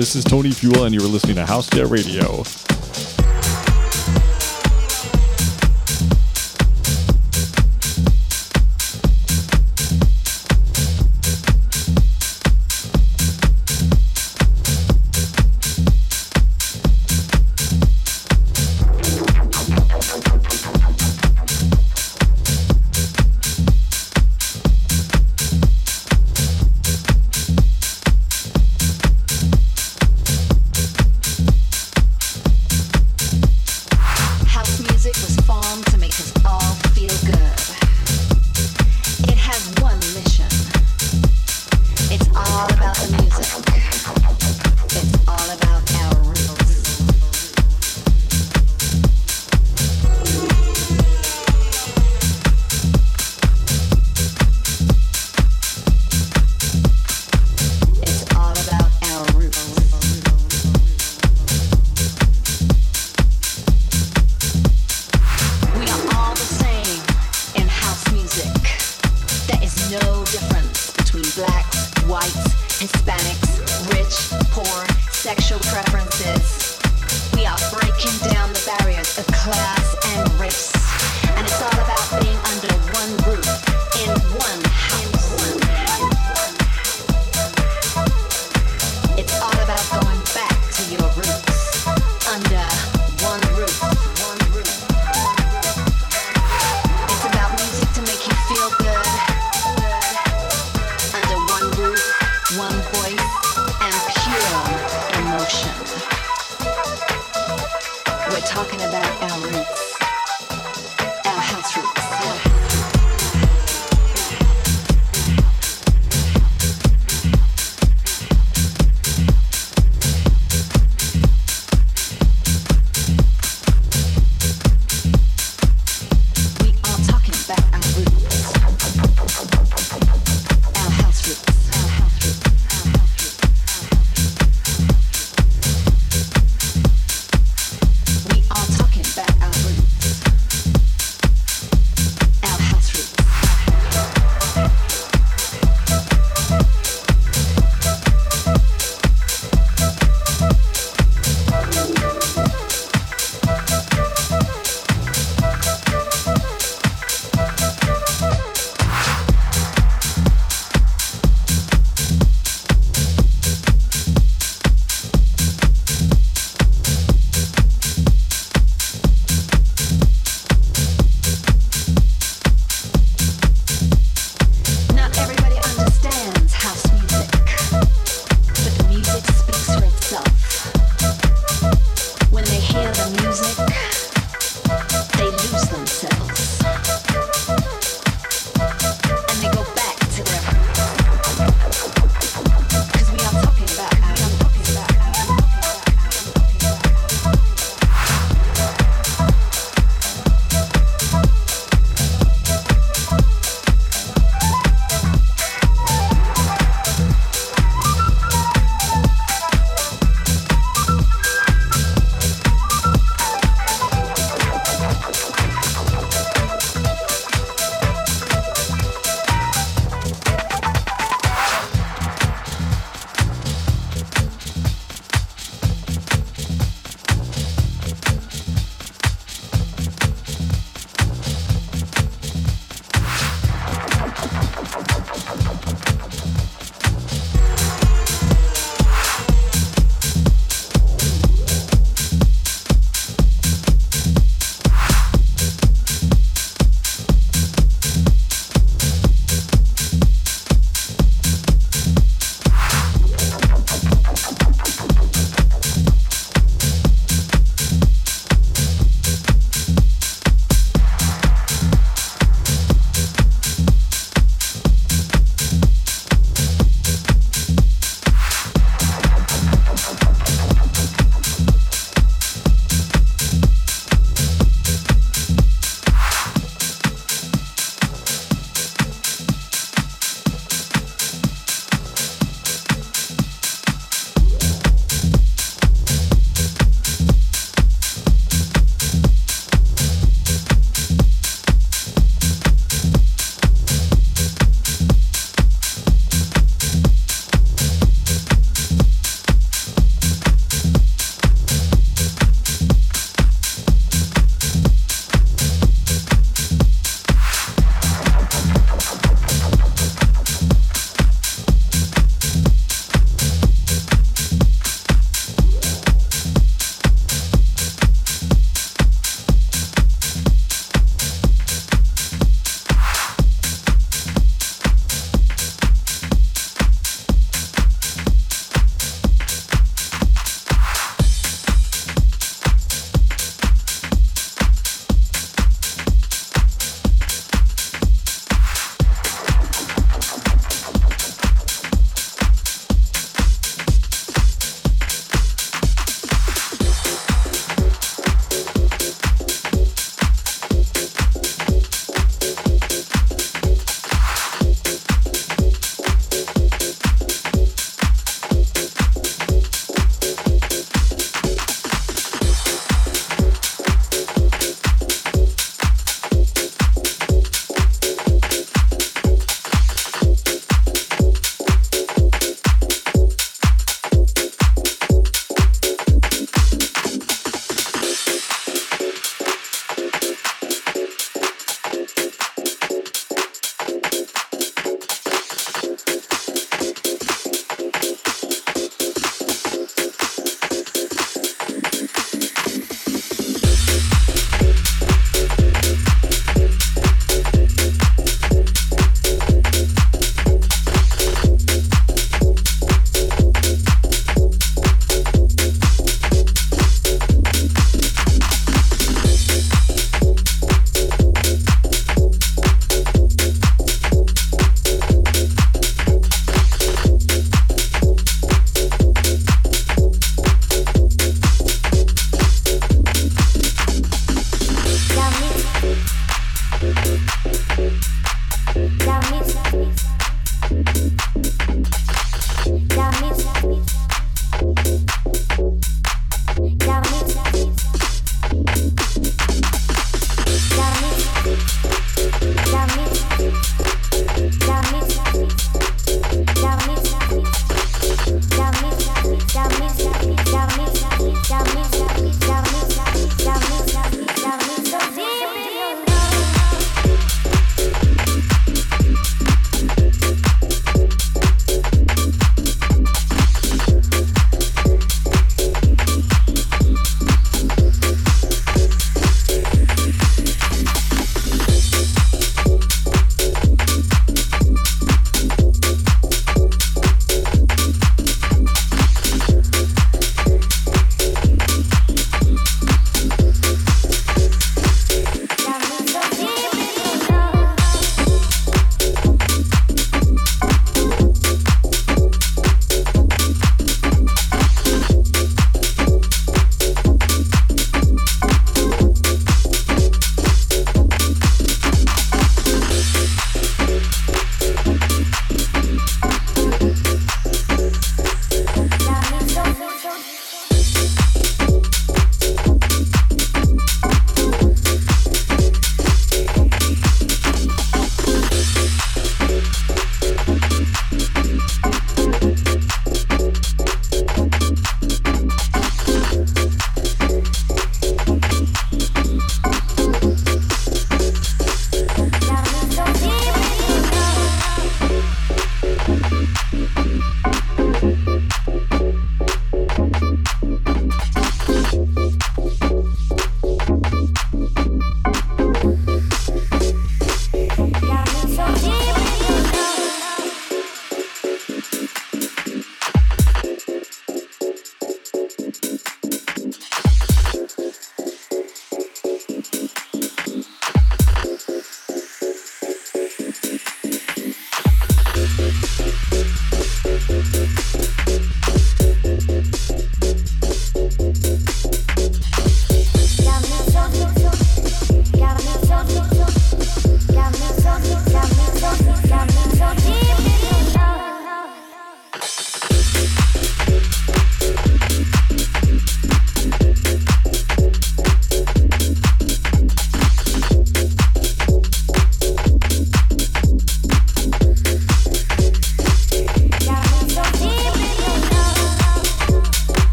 This is Tony Fuel, and you are listening to House Jet Radio. La misma.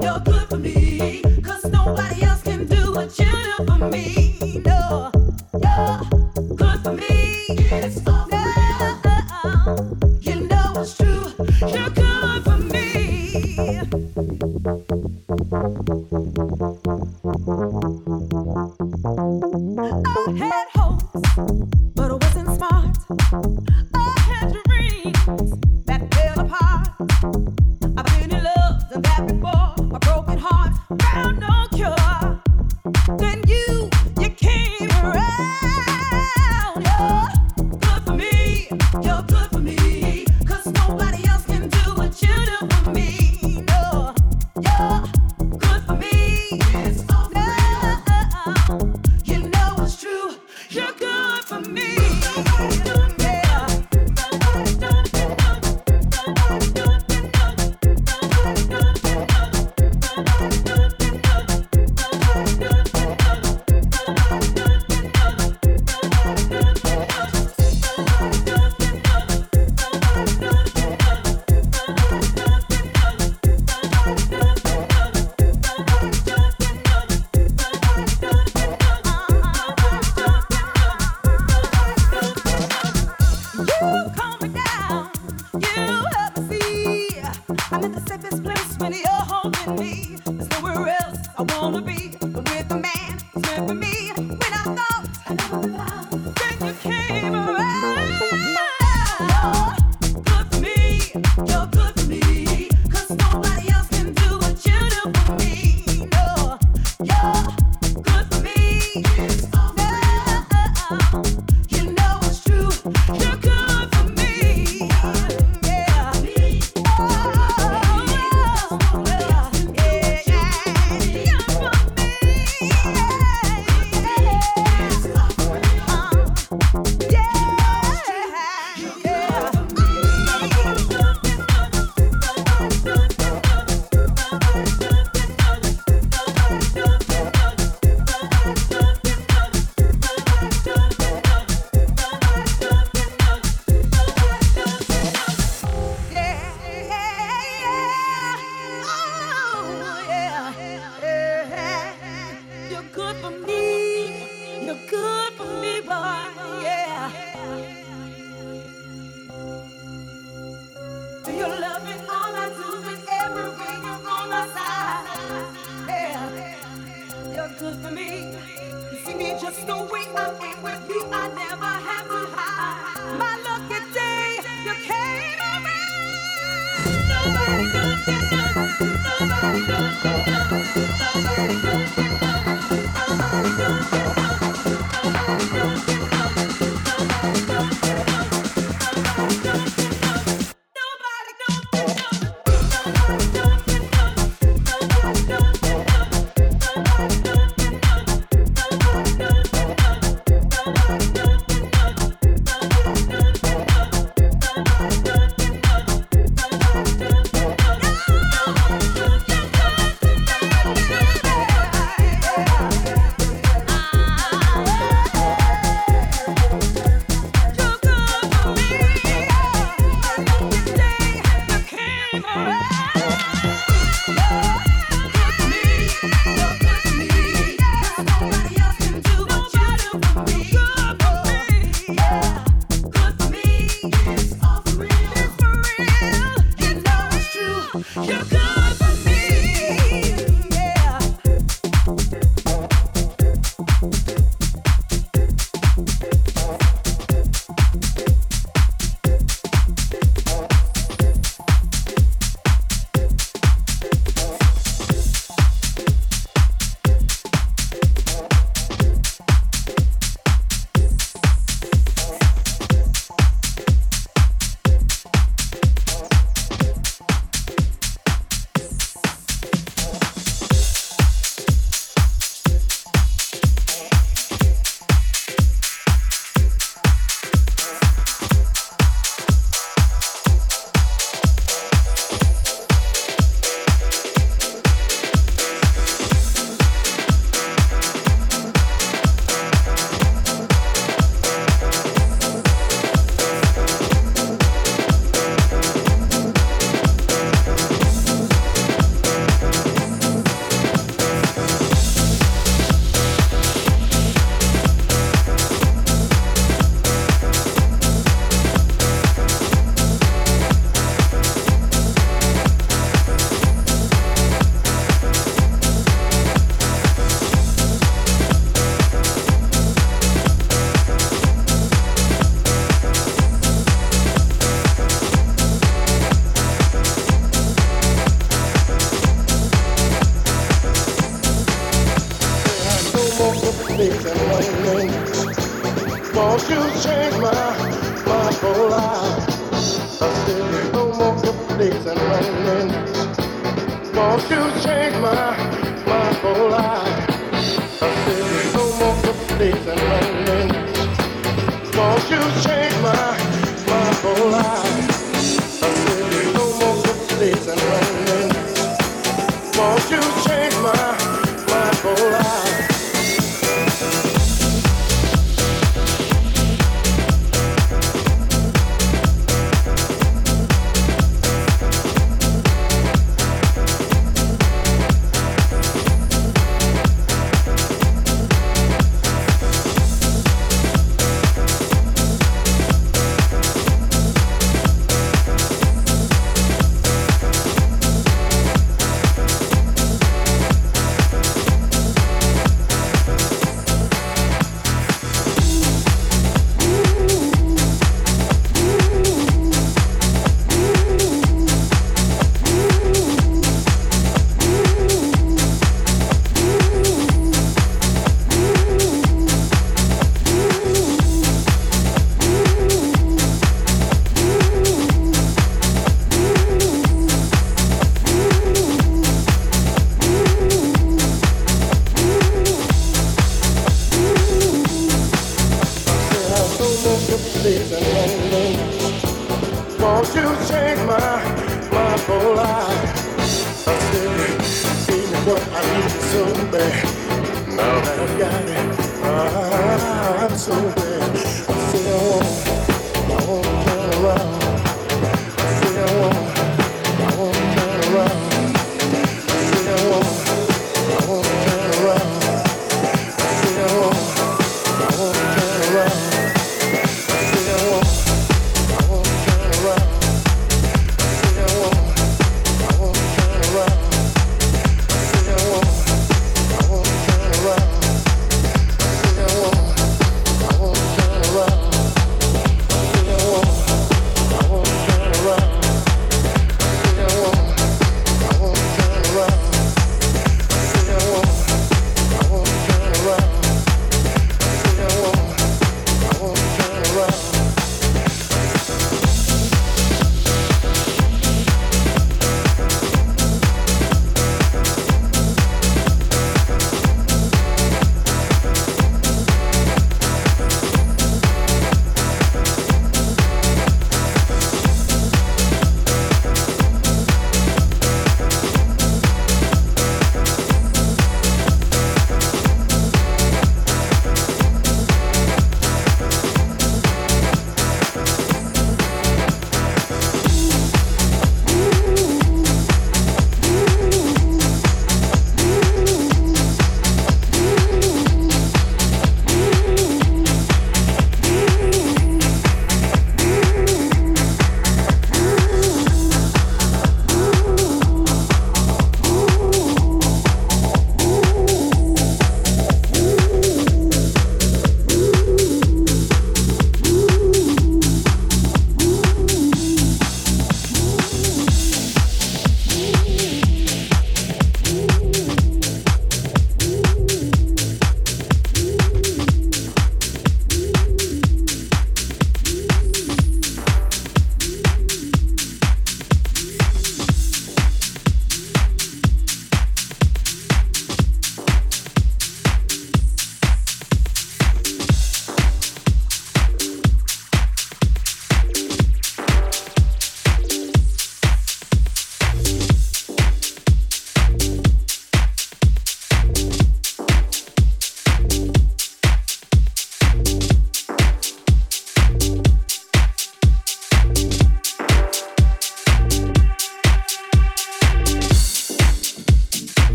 You're good for me, nobody else can do what you do for me.